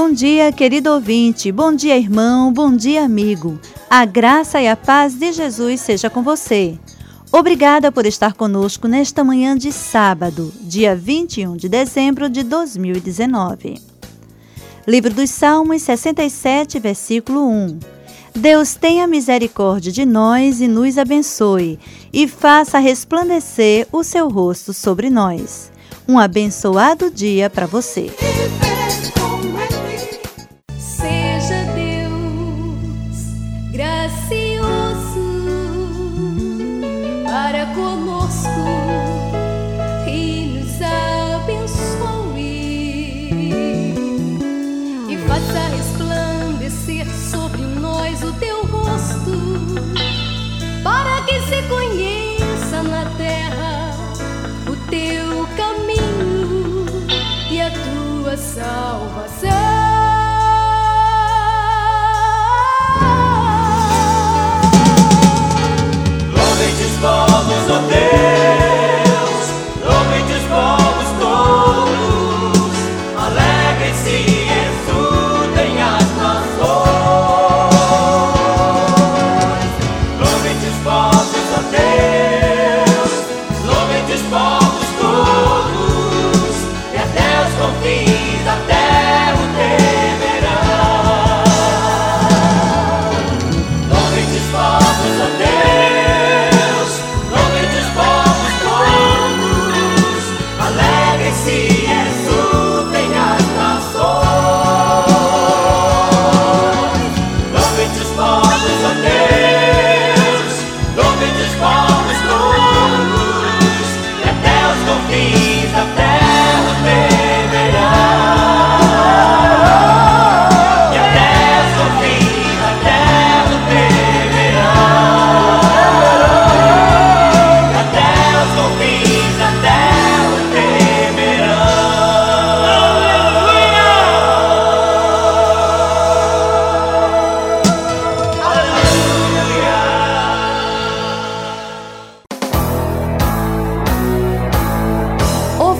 Bom dia, querido ouvinte. Bom dia, irmão. Bom dia, amigo. A graça e a paz de Jesus seja com você. Obrigada por estar conosco nesta manhã de sábado, dia 21 de dezembro de 2019. Livro dos Salmos 67, versículo 1. Deus tenha misericórdia de nós e nos abençoe, e faça resplandecer o seu rosto sobre nós. Um abençoado dia para você.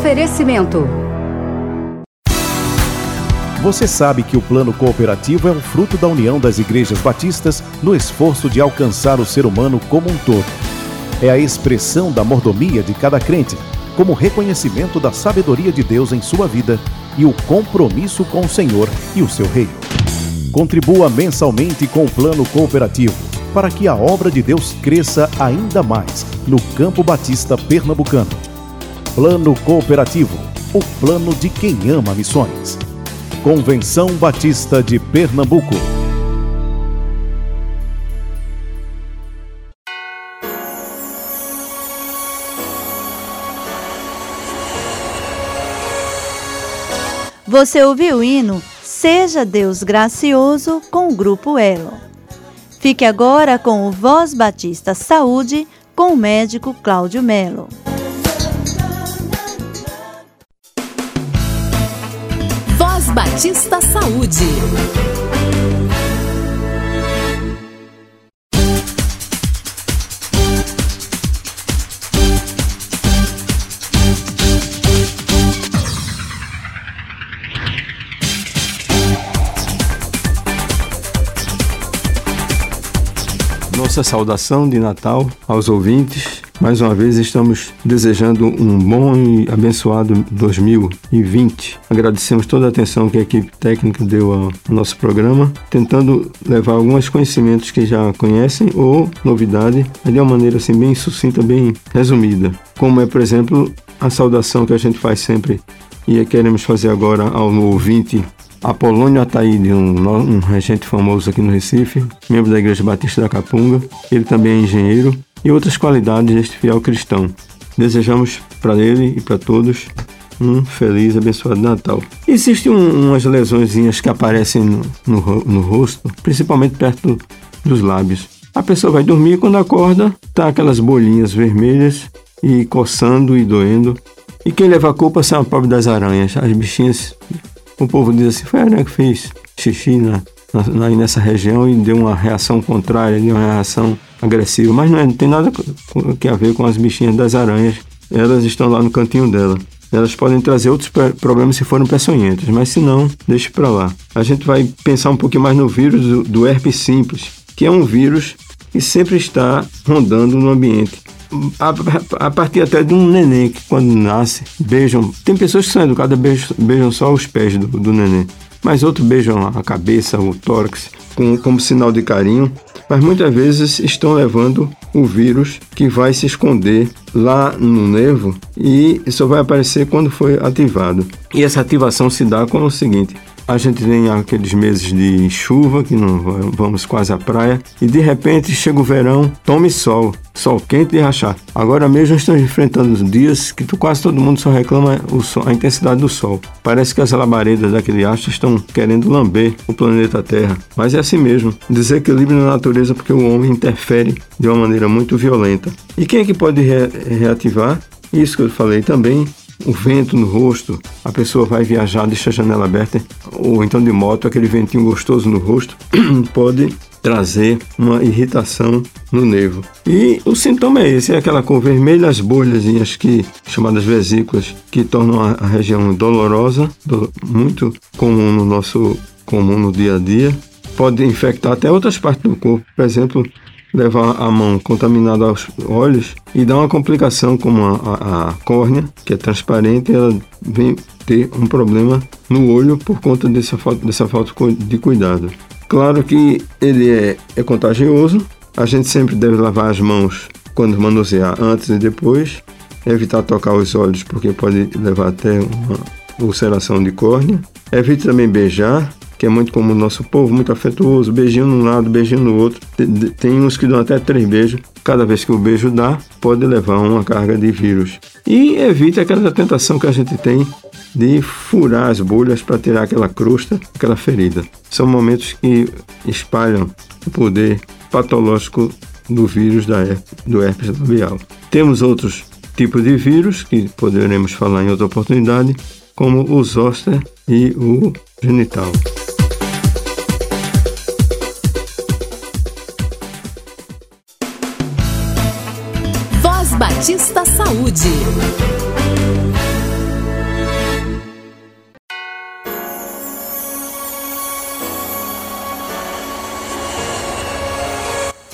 Oferecimento. Você sabe que o plano cooperativo é um fruto da união das igrejas batistas no esforço de alcançar o ser humano como um todo. É a expressão da mordomia de cada crente, como reconhecimento da sabedoria de Deus em sua vida e o compromisso com o Senhor e o seu reino. Contribua mensalmente com o plano cooperativo para que a obra de Deus cresça ainda mais no campo batista pernambucano Plano Cooperativo, o plano de quem ama missões. Convenção Batista de Pernambuco. Você ouviu o hino Seja Deus Gracioso com o Grupo Elo. Fique agora com o Voz Batista Saúde com o médico Cláudio Melo. Batista Saúde. Nossa saudação de Natal aos ouvintes mais uma vez estamos desejando um bom e abençoado 2020. Agradecemos toda a atenção que a equipe técnica deu ao nosso programa, tentando levar alguns conhecimentos que já conhecem ou novidade de uma maneira assim bem sucinta, bem resumida. Como é, por exemplo, a saudação que a gente faz sempre e queremos fazer agora ao ouvinte Apolônio Ataíde, um, um regente famoso aqui no Recife, membro da Igreja Batista da Capunga. Ele também é engenheiro e outras qualidades deste fiel cristão. Desejamos para ele e para todos um feliz, abençoado Natal. Existem um, umas lesões que aparecem no, no, no rosto, principalmente perto dos lábios. A pessoa vai dormir quando acorda, tá aquelas bolinhas vermelhas e coçando e doendo. E quem leva a culpa são a pobre das aranhas. As bichinhas, o povo diz assim, foi a aranha que fez xixi na, nessa região e deu uma reação contrária, deu uma reação agressiva. Mas não, é, não tem nada que a ver com as bichinhas das aranhas. Elas estão lá no cantinho dela. Elas podem trazer outros problemas se forem peçonhentas, mas se não, deixe para lá. A gente vai pensar um pouquinho mais no vírus do, do herpes simples, que é um vírus que sempre está rondando no ambiente. A, partir até de um neném que quando nasce, beijam. Tem pessoas que são educadas, beijam, beijam só os pés do, do neném. Mas outros beijam a cabeça, o tórax, com, como sinal de carinho. Mas muitas vezes estão levando o vírus que vai se esconder lá no nervo e só vai aparecer quando foi ativado. E essa ativação se dá com o seguinte: a gente tem aqueles meses de chuva, que não vamos quase à praia, e de repente chega o verão, tome sol, sol quente de rachar. Agora mesmo estamos enfrentando dias que quase todo mundo só reclama sol, a intensidade do sol. Parece que as labaredas daquele astro estão querendo lamber o planeta Terra. Mas é assim mesmo, desequilíbrio na natureza porque o homem interfere de uma maneira muito violenta. E quem é que pode re reativar? Isso que eu falei também, o vento no rosto, a pessoa vai viajar, deixa a janela aberta, ou então de moto, aquele ventinho gostoso no rosto, pode trazer uma irritação no nervo. E o sintoma é esse, é aquela cor vermelha, as bolhas que chamadas vesículas, que tornam a, região dolorosa, do, muito comum no nosso comum no dia a dia. Pode infectar até outras partes do corpo, por exemplo, levar a mão contaminada aos olhos e dá uma complicação como a, a, a córnea, que é transparente, ela vem ter um problema no olho por conta dessa falta, dessa falta de cuidado. Claro que ele é, é contagioso, a gente sempre deve lavar as mãos quando manusear, antes e depois, evitar tocar os olhos porque pode levar até uma ulceração de córnea. Evite também beijar, que é muito comum no nosso povo, muito afetuoso, beijinho num lado, beijinho no outro. Tem uns que dão até três beijos. Cada vez que o beijo dá, pode levar uma carga de vírus. E evite aquela tentação que a gente tem de furar as bolhas para tirar aquela crosta, aquela ferida. São momentos que espalham o poder patológico do vírus da do herpes labial. Temos outros tipos de vírus que poderemos falar em outra oportunidade, como o zoster e o genital.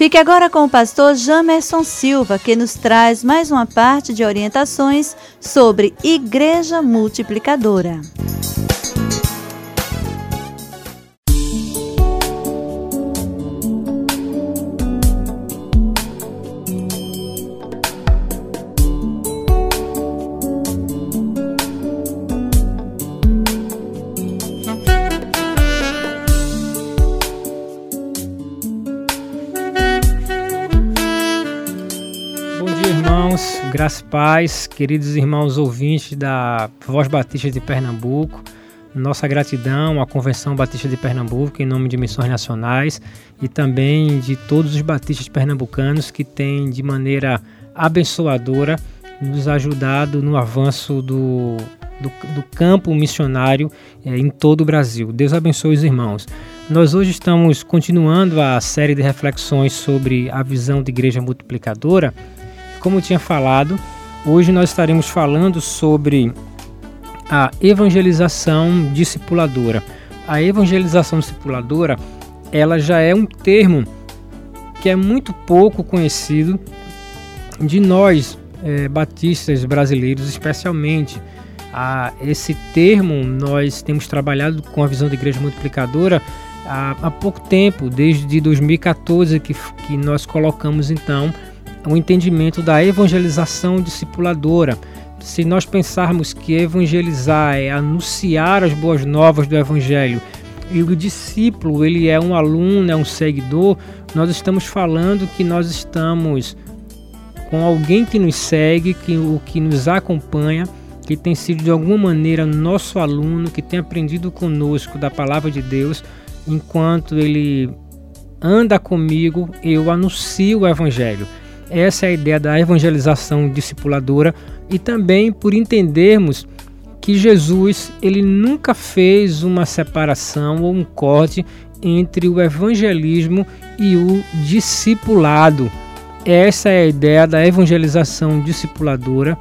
Fique agora com o pastor Jamerson Silva, que nos traz mais uma parte de orientações sobre Igreja Multiplicadora. Graças paz, queridos irmãos ouvintes da Voz Batista de Pernambuco, nossa gratidão à Convenção Batista de Pernambuco em nome de Missões Nacionais e também de todos os batistas pernambucanos que têm de maneira abençoadora nos ajudado no avanço do, do, do campo missionário é, em todo o Brasil. Deus abençoe os irmãos. Nós hoje estamos continuando a série de reflexões sobre a visão de igreja multiplicadora como eu tinha falado, hoje nós estaremos falando sobre a evangelização discipuladora. A evangelização discipuladora, ela já é um termo que é muito pouco conhecido de nós é, batistas brasileiros, especialmente. A esse termo nós temos trabalhado com a visão da igreja multiplicadora há, há pouco tempo, desde 2014 que, que nós colocamos então o entendimento da evangelização discipuladora. Se nós pensarmos que evangelizar é anunciar as boas novas do evangelho e o discípulo ele é um aluno, é um seguidor, nós estamos falando que nós estamos com alguém que nos segue, que o que nos acompanha que tem sido de alguma maneira nosso aluno, que tem aprendido conosco da palavra de Deus, enquanto ele anda comigo, eu anuncio o evangelho. Essa é a ideia da evangelização discipuladora e também por entendermos que Jesus ele nunca fez uma separação ou um corte entre o evangelismo e o discipulado. Essa é a ideia da evangelização discipuladora,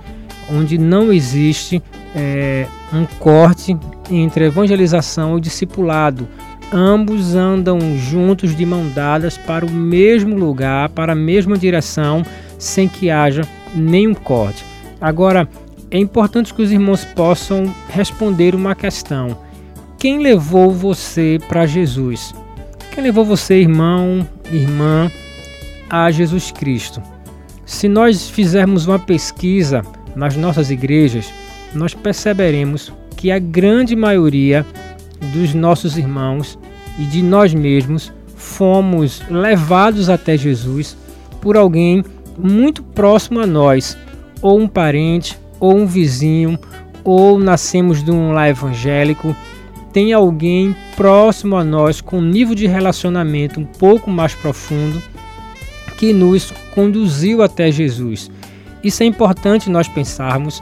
onde não existe é, um corte entre evangelização e discipulado. Ambos andam juntos de mão dadas para o mesmo lugar, para a mesma direção, sem que haja nenhum corte. Agora, é importante que os irmãos possam responder uma questão: quem levou você para Jesus? Quem levou você, irmão, irmã, a Jesus Cristo? Se nós fizermos uma pesquisa nas nossas igrejas, nós perceberemos que a grande maioria dos nossos irmãos e de nós mesmos fomos levados até Jesus por alguém muito próximo a nós, ou um parente, ou um vizinho, ou nascemos de um lar evangélico, tem alguém próximo a nós com um nível de relacionamento um pouco mais profundo que nos conduziu até Jesus. Isso é importante nós pensarmos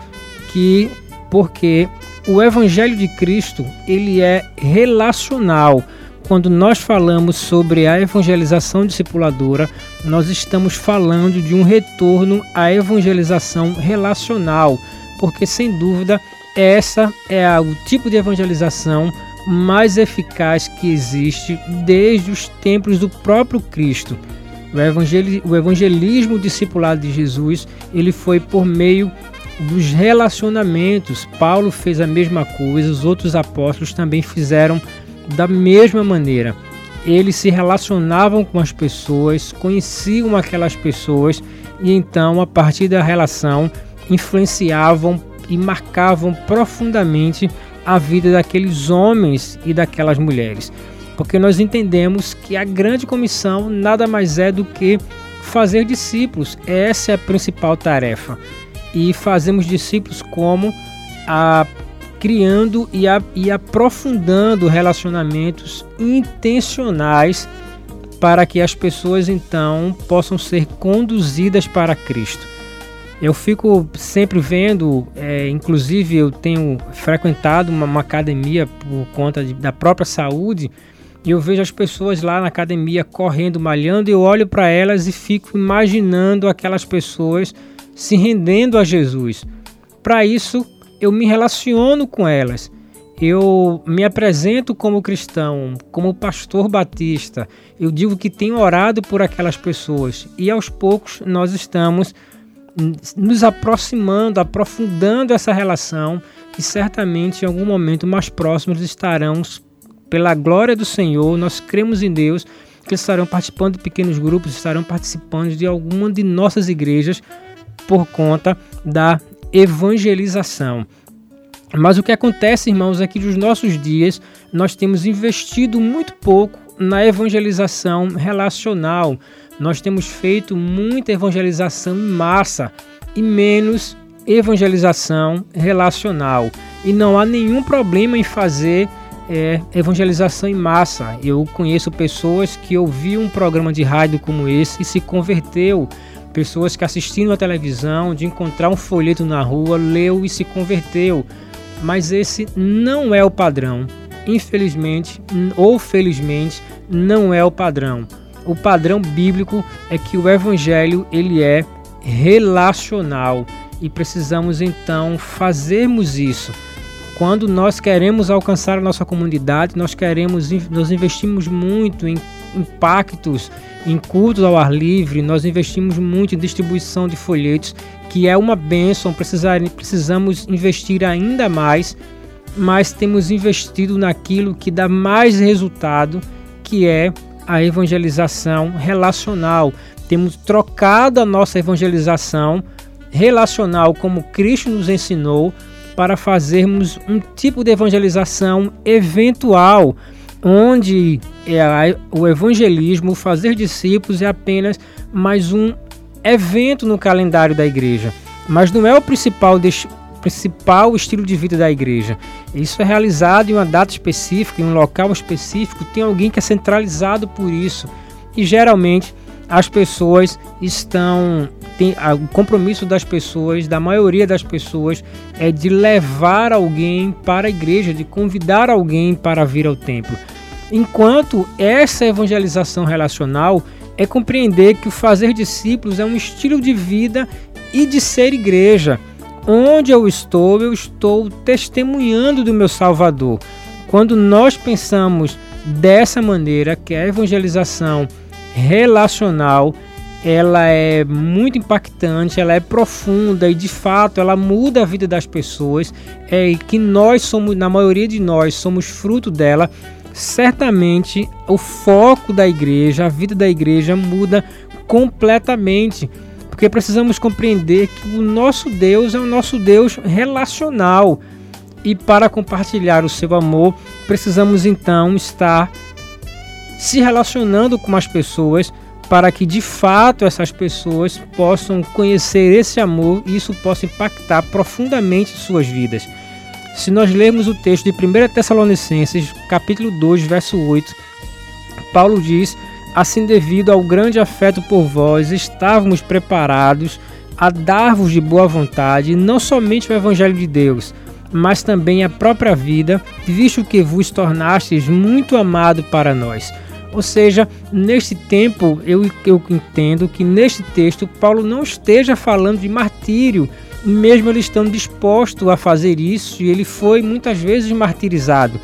que porque o evangelho de Cristo, ele é relacional. Quando nós falamos sobre a evangelização discipuladora, nós estamos falando de um retorno à evangelização relacional porque sem dúvida essa é o tipo de evangelização mais eficaz que existe desde os tempos do próprio Cristo. O, evangelismo discipulado de Jesus ele foi por meio dos relacionamentos. Paulo fez a mesma coisa, os outros apóstolos também fizeram da mesma maneira. Eles se relacionavam com as pessoas, conheciam aquelas pessoas e então, a partir da relação, influenciavam e marcavam profundamente a vida daqueles homens e daquelas mulheres. Porque nós entendemos que a grande comissão nada mais é do que fazer discípulos. Essa é a principal tarefa. E fazemos discípulos como a criando e, a, e aprofundando relacionamentos intencionais para que as pessoas então possam ser conduzidas para Cristo. Eu fico sempre vendo, é, inclusive eu tenho frequentado uma, uma academia por conta de, da própria saúde, e eu vejo as pessoas lá na academia correndo, malhando, e eu olho para elas e fico imaginando aquelas pessoas se rendendo a Jesus. Para isso, eu me relaciono com elas. Eu me apresento como cristão, como pastor batista. Eu digo que tenho orado por aquelas pessoas e aos poucos nós estamos nos aproximando, aprofundando essa relação e certamente em algum momento mais próximos estaremos, pela glória do Senhor, nós cremos em Deus, que estarão participando de pequenos grupos, estarão participando de alguma de nossas igrejas por conta da evangelização. Mas o que acontece, irmãos, é que nos nossos dias nós temos investido muito pouco na evangelização relacional. Nós temos feito muita evangelização em massa e menos evangelização relacional. E não há nenhum problema em fazer é, evangelização em massa. Eu conheço pessoas que ouviam um programa de rádio como esse e se converteu. Pessoas que assistindo a televisão, de encontrar um folheto na rua, leu e se converteu. Mas esse não é o padrão. Infelizmente ou felizmente, não é o padrão o padrão bíblico é que o evangelho ele é relacional e precisamos então fazermos isso. Quando nós queremos alcançar a nossa comunidade, nós queremos nós investimos muito em impactos, em cultos ao ar livre, nós investimos muito em distribuição de folhetos, que é uma benção, precisar, precisamos investir ainda mais, mas temos investido naquilo que dá mais resultado, que é a evangelização relacional. Temos trocado a nossa evangelização relacional, como Cristo nos ensinou, para fazermos um tipo de evangelização eventual, onde é o evangelismo, o fazer discípulos, é apenas mais um evento no calendário da igreja. Mas não é o principal principal estilo de vida da igreja. Isso é realizado em uma data específica, em um local específico, tem alguém que é centralizado por isso. E geralmente as pessoas estão. Tem, o compromisso das pessoas, da maioria das pessoas, é de levar alguém para a igreja, de convidar alguém para vir ao templo. Enquanto essa evangelização relacional é compreender que o fazer discípulos é um estilo de vida e de ser igreja. Onde eu estou, eu estou testemunhando do meu Salvador. Quando nós pensamos dessa maneira, que a evangelização relacional ela é muito impactante, ela é profunda e de fato ela muda a vida das pessoas, é que nós somos, na maioria de nós, somos fruto dela. Certamente o foco da igreja, a vida da igreja muda completamente, porque precisamos compreender que o nosso Deus é o nosso Deus relacional. E para compartilhar o seu amor, precisamos então estar se relacionando com as pessoas para que de fato essas pessoas possam conhecer esse amor e isso possa impactar profundamente suas vidas. Se nós lermos o texto de 1 Tessalonicenses, capítulo 2, verso 8, Paulo diz: Assim, devido ao grande afeto por vós, estávamos preparados a dar-vos de boa vontade não somente o Evangelho de Deus, mas também a própria vida, visto que vos tornastes muito amado para nós. Ou seja, neste tempo eu, eu entendo que neste texto Paulo não esteja falando de martírio, mesmo ele estando disposto a fazer isso, e ele foi muitas vezes martirizado.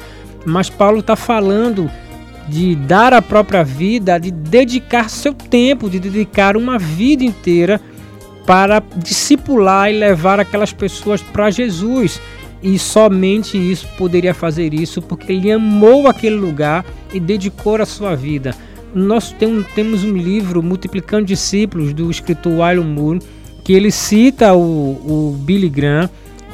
Mas Paulo está falando de dar a própria vida, de dedicar seu tempo, de dedicar uma vida inteira para discipular e levar aquelas pessoas para Jesus e somente isso poderia fazer isso porque ele amou aquele lugar e dedicou a sua vida. Nós temos um livro, Multiplicando Discípulos, do escritor William Moore, que ele cita o, o Billy Graham,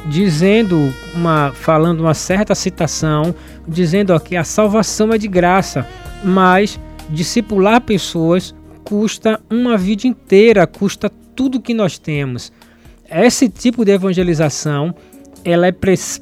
dizendo uma, falando uma certa citação, dizendo ó, que a salvação é de graça, mas discipular pessoas custa uma vida inteira, custa tudo que nós temos. Esse tipo de evangelização ela é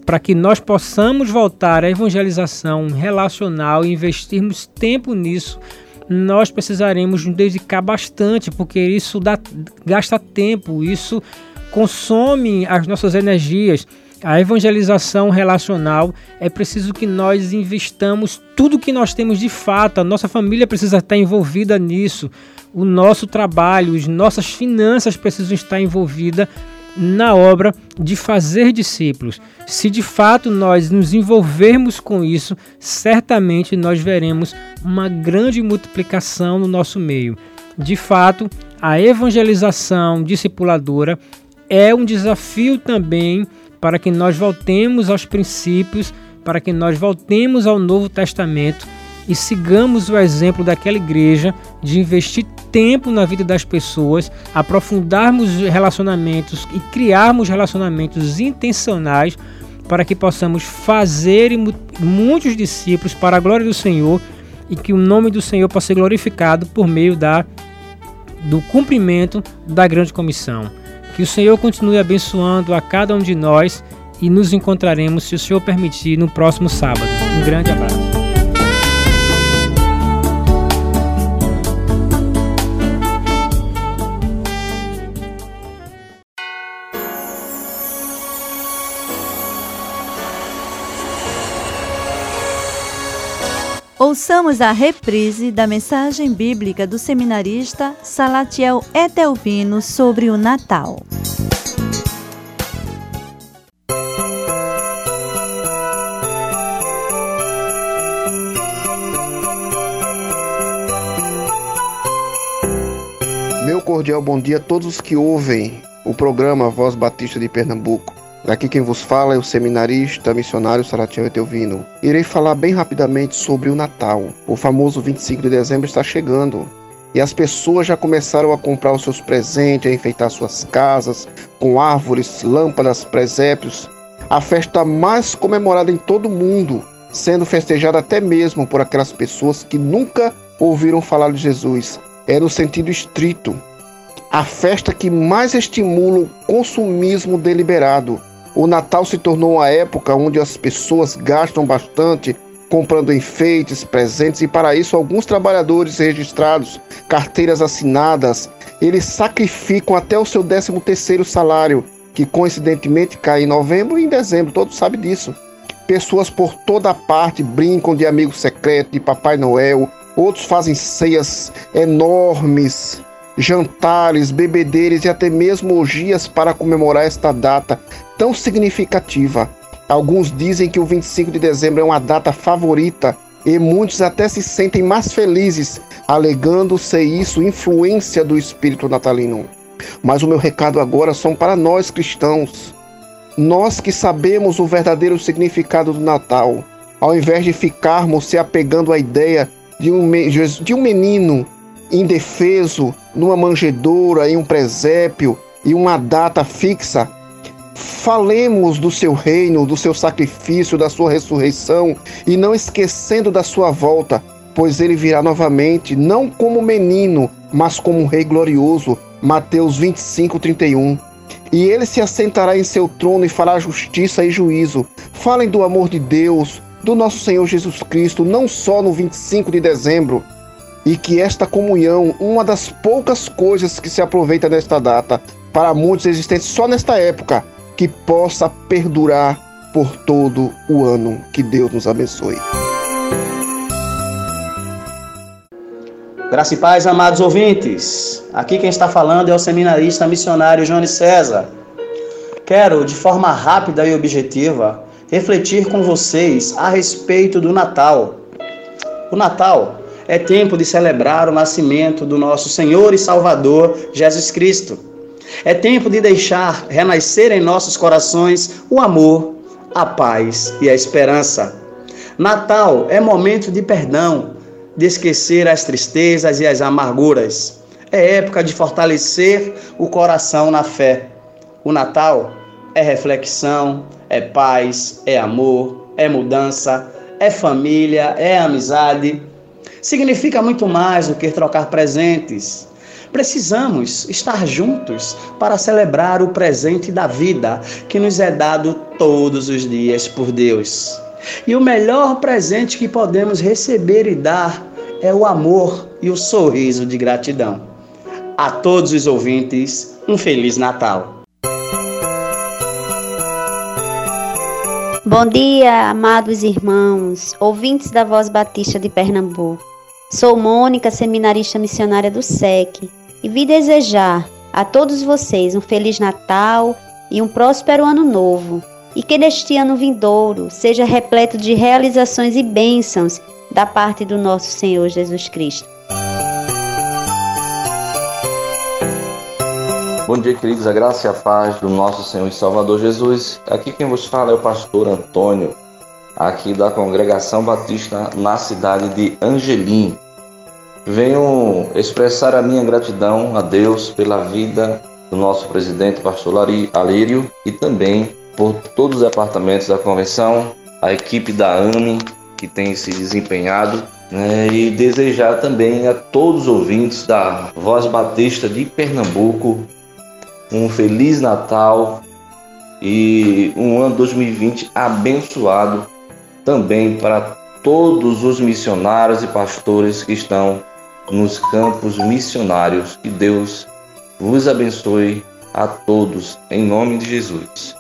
para que nós possamos voltar à evangelização relacional e investirmos tempo nisso, nós precisaremos nos dedicar bastante, porque isso dá, gasta tempo, isso consome as nossas energias. A evangelização relacional é preciso que nós investamos tudo que nós temos de fato, a nossa família precisa estar envolvida nisso, o nosso trabalho, as nossas finanças precisam estar envolvidas na obra de fazer discípulos. Se de fato nós nos envolvermos com isso, certamente nós veremos uma grande multiplicação no nosso meio. De fato, a evangelização discipuladora é um desafio também para que nós voltemos aos princípios, para que nós voltemos ao Novo Testamento e sigamos o exemplo daquela igreja de investir tempo na vida das pessoas, aprofundarmos relacionamentos e criarmos relacionamentos intencionais para que possamos fazer muitos discípulos para a glória do Senhor e que o nome do Senhor possa ser glorificado por meio da do cumprimento da grande comissão. Que o Senhor continue abençoando a cada um de nós e nos encontraremos, se o Senhor permitir, no próximo sábado. Um grande abraço. Ouçamos a reprise da mensagem bíblica do seminarista Salatiel Etelvino sobre o Natal. Meu cordial bom dia a todos os que ouvem o programa Voz Batista de Pernambuco. Aqui quem vos fala é o seminarista missionário Salatiel Etelvino. Irei falar bem rapidamente sobre o Natal. O famoso 25 de dezembro está chegando e as pessoas já começaram a comprar os seus presentes, a enfeitar suas casas com árvores, lâmpadas, presépios. A festa mais comemorada em todo o mundo, sendo festejada até mesmo por aquelas pessoas que nunca ouviram falar de Jesus. É no sentido estrito. A festa que mais estimula o consumismo deliberado O Natal se tornou uma época onde as pessoas gastam bastante comprando enfeites, presentes e para isso alguns trabalhadores registrados, carteiras assinadas, eles sacrificam até o seu 13 terceiro salário, que coincidentemente cai em novembro e em dezembro, todos sabem disso. Pessoas por toda parte brincam de amigo secreto, de Papai Noel, outros fazem ceias enormes, jantares, bebedeiros e até mesmo orgias para comemorar esta data tão significativa. Alguns dizem que o 25 de dezembro é uma data favorita e muitos até se sentem mais felizes, alegando ser isso influência do espírito natalino. Mas o meu recado agora são para nós cristãos. Nós que sabemos o verdadeiro significado do Natal, ao invés de ficarmos se apegando à ideia de um, de um menino indefeso numa manjedoura, em um presépio e uma data fixa, falemos do seu reino, do seu sacrifício, da sua ressurreição e não esquecendo da sua volta, pois ele virá novamente, não como menino, mas como um rei glorioso. Mateus 25, 31. E ele se assentará em seu trono e fará justiça e juízo. Falem do amor de Deus, do nosso Senhor Jesus Cristo, não só no 25 de dezembro, e que esta comunhão, uma das poucas coisas que se aproveita nesta data, para muitos existentes só nesta época, que possa perdurar por todo o ano. Que Deus nos abençoe. Graça e paz, amados ouvintes. Aqui quem está falando é o seminarista missionário Johnny César. Quero, de forma rápida e objetiva, refletir com vocês a respeito do Natal. O Natal é tempo de celebrar o nascimento do nosso Senhor e Salvador Jesus Cristo. É tempo de deixar renascer em nossos corações o amor, a paz e a esperança. Natal é momento de perdão, de esquecer as tristezas e as amarguras. É época de fortalecer o coração na fé. O Natal é reflexão, é paz, é amor, é mudança, é família, é amizade. Significa muito mais do que trocar presentes. Precisamos estar juntos para celebrar o presente da vida que nos é dado todos os dias por Deus. E o melhor presente que podemos receber e dar é o amor e o sorriso de gratidão. A todos os ouvintes, um Feliz Natal. Bom dia, amados irmãos, ouvintes da Voz Batista de Pernambuco. Sou Mônica, seminarista missionária do SEC, e vim desejar a todos vocês um Feliz Natal e um próspero Ano Novo e que neste ano vindouro seja repleto de realizações e bênçãos da parte do nosso Senhor Jesus Cristo. Bom dia, queridos, a graça e a paz do nosso Senhor e Salvador Jesus. Aqui quem vos fala é o pastor Antônio, aqui da Congregação Batista na cidade de Angelim. Venho expressar a minha gratidão a Deus pela vida do nosso presidente, pastor Alírio, e também por todos os departamentos da convenção, a equipe da AME que tem se desempenhado, né, e desejar também a todos os ouvintes da Voz Batista de Pernambuco um Feliz Natal e um ano 2020 abençoado também para todos os missionários e pastores que estão nos campos missionários. Que Deus vos abençoe a todos, em nome de Jesus.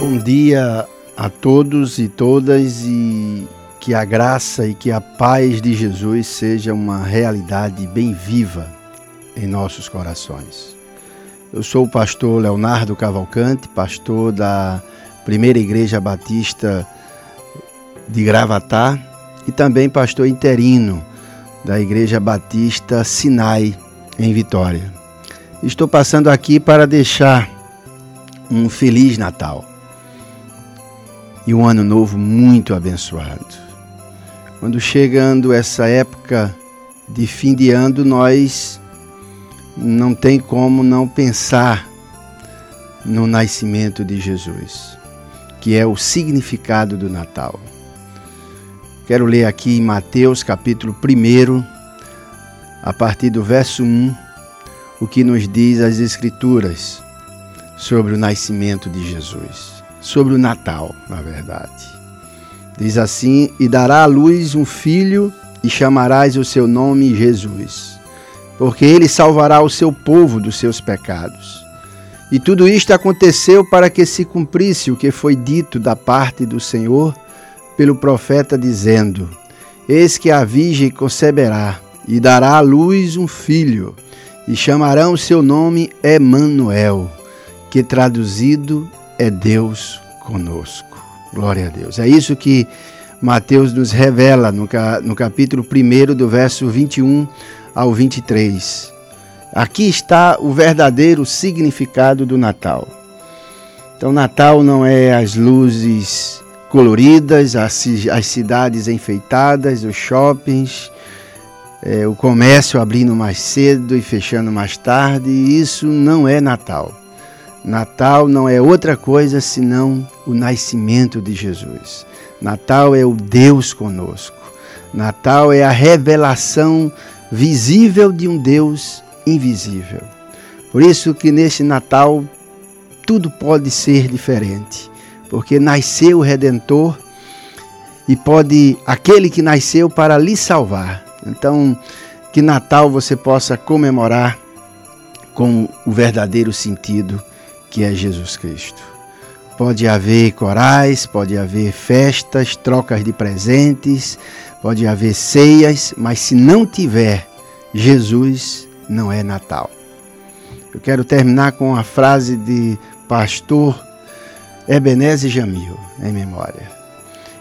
Bom dia a todos e todas e que a graça e que a paz de Jesus seja uma realidade bem viva em nossos corações. Eu sou o pastor Leonardo Cavalcante, pastor da Primeira Igreja Batista de Gravatá e também pastor interino da Igreja Batista Sinai em Vitória. Estou passando aqui para deixar um feliz Natal e um ano novo muito abençoado. Quando chegando essa época de fim de ano, nós não tem como não pensar no nascimento de Jesus, que é o significado do Natal. Quero ler aqui em Mateus capítulo 1, a partir do verso 1, o que nos diz as Escrituras sobre o nascimento de Jesus, sobre o Natal, na verdade. Diz assim: E dará à luz um filho, e chamarás o seu nome Jesus, porque ele salvará o seu povo dos seus pecados. E tudo isto aconteceu para que se cumprisse o que foi dito da parte do Senhor pelo profeta, dizendo: Eis que a virgem conceberá e dará à luz um filho, e chamarão seu nome Emanuel, que traduzido é Deus conosco. Glória a Deus. É isso que Mateus nos revela no capítulo 1, do verso 21 ao 23. Aqui está o verdadeiro significado do Natal. Então, Natal não é as luzes coloridas, as, cidades enfeitadas, os shoppings, é, o comércio abrindo mais cedo e fechando mais tarde. Isso não é Natal. Natal não é outra coisa senão o nascimento de Jesus. Natal é o Deus conosco. Natal é a revelação visível de um Deus invisível. Por isso que neste Natal tudo pode ser diferente, porque nasceu o redentor e pode aquele que nasceu para lhe salvar. Então, que Natal você possa comemorar com o verdadeiro sentido que é Jesus Cristo. Pode haver corais, pode haver festas, trocas de presentes, pode haver ceias, mas se não tiver Jesus, não é Natal. Eu quero terminar com a frase de pastor Ebenezer Jamil, em memória.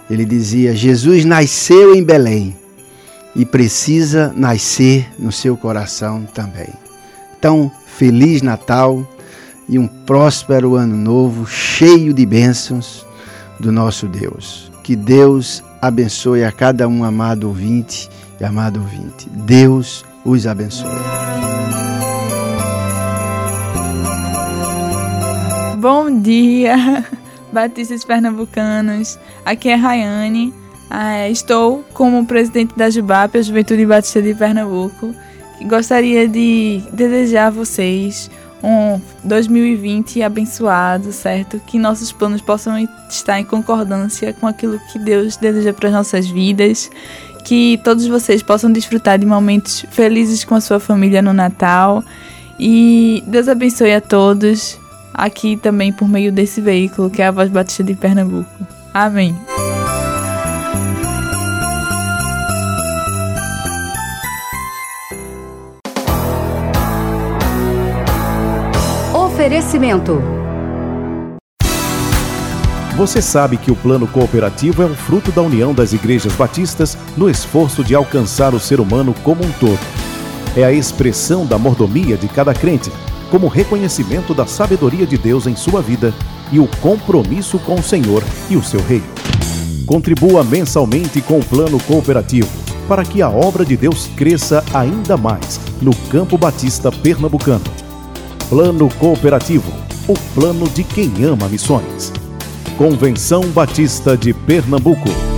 Ele dizia: Jesus nasceu em Belém e precisa nascer no seu coração também. Então, Feliz Natal e um próspero ano novo, cheio de bênçãos do nosso Deus. Que Deus abençoe a cada um, amado ouvinte e amado ouvinte. Deus os abençoe. Bom dia, Batistas Pernambucanos. Aqui é Rayane. Ah, estou como presidente da JUBAP, a Juventude Batista de Pernambuco. Gostaria de desejar a vocês um 2020 abençoado, certo? Que nossos planos possam estar em concordância com aquilo que Deus deseja para as nossas vidas. Que todos vocês possam desfrutar de momentos felizes com a sua família no Natal. E Deus abençoe a todos aqui também por meio desse veículo que é a Voz Batista de Pernambuco. Amém. Oferecimento. Você sabe que o plano cooperativo é um fruto da união das igrejas batistas no esforço de alcançar o ser humano como um todo. É a expressão da mordomia de cada crente, como reconhecimento da sabedoria de Deus em sua vida e o compromisso com o Senhor e o seu reino. Contribua mensalmente com o plano cooperativo para que a obra de Deus cresça ainda mais no Campo Batista Pernambucano Plano Cooperativo, o plano de quem ama missões. Convenção Batista de Pernambuco.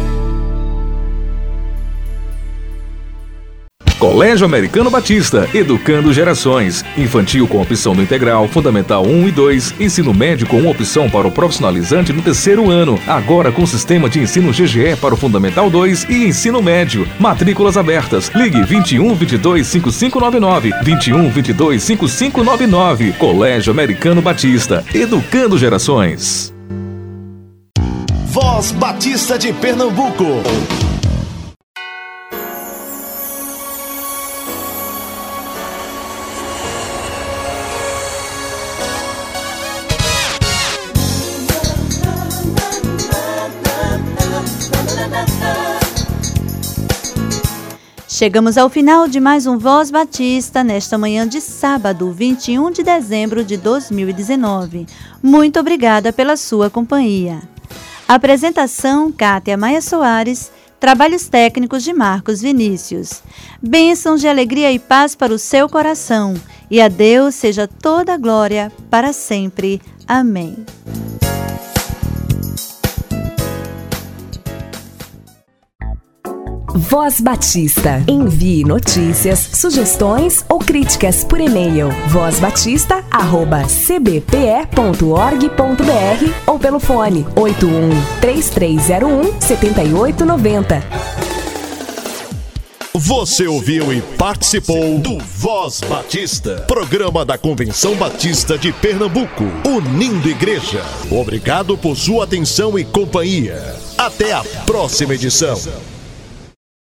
Colégio Americano Batista, educando gerações. Infantil com opção do integral, fundamental 1 e 2, ensino médio com opção para o profissionalizante no terceiro ano. Agora com sistema de ensino GGE para o fundamental 2 e ensino médio. Matrículas abertas. Ligue 21 22 5599, 21 22 5599. Colégio Americano Batista, educando gerações. Voz Batista de Pernambuco. Chegamos ao final de mais um Voz Batista nesta manhã de sábado, 21 de dezembro de 2019. Muito obrigada pela sua companhia. Apresentação: Cátia Maia Soares. Trabalhos técnicos de Marcos Vinícius. Bênçãos de alegria e paz para o seu coração. E a Deus seja toda a glória para sempre. Amém. Voz Batista. Envie notícias, sugestões ou críticas por e-mail. vozbatista@cbpe.org.br ou pelo fone 81 3301 7890. Você ouviu e participou do Voz Batista, programa da Convenção Batista de Pernambuco, unindo igreja. Obrigado por sua atenção e companhia. Até a próxima edição.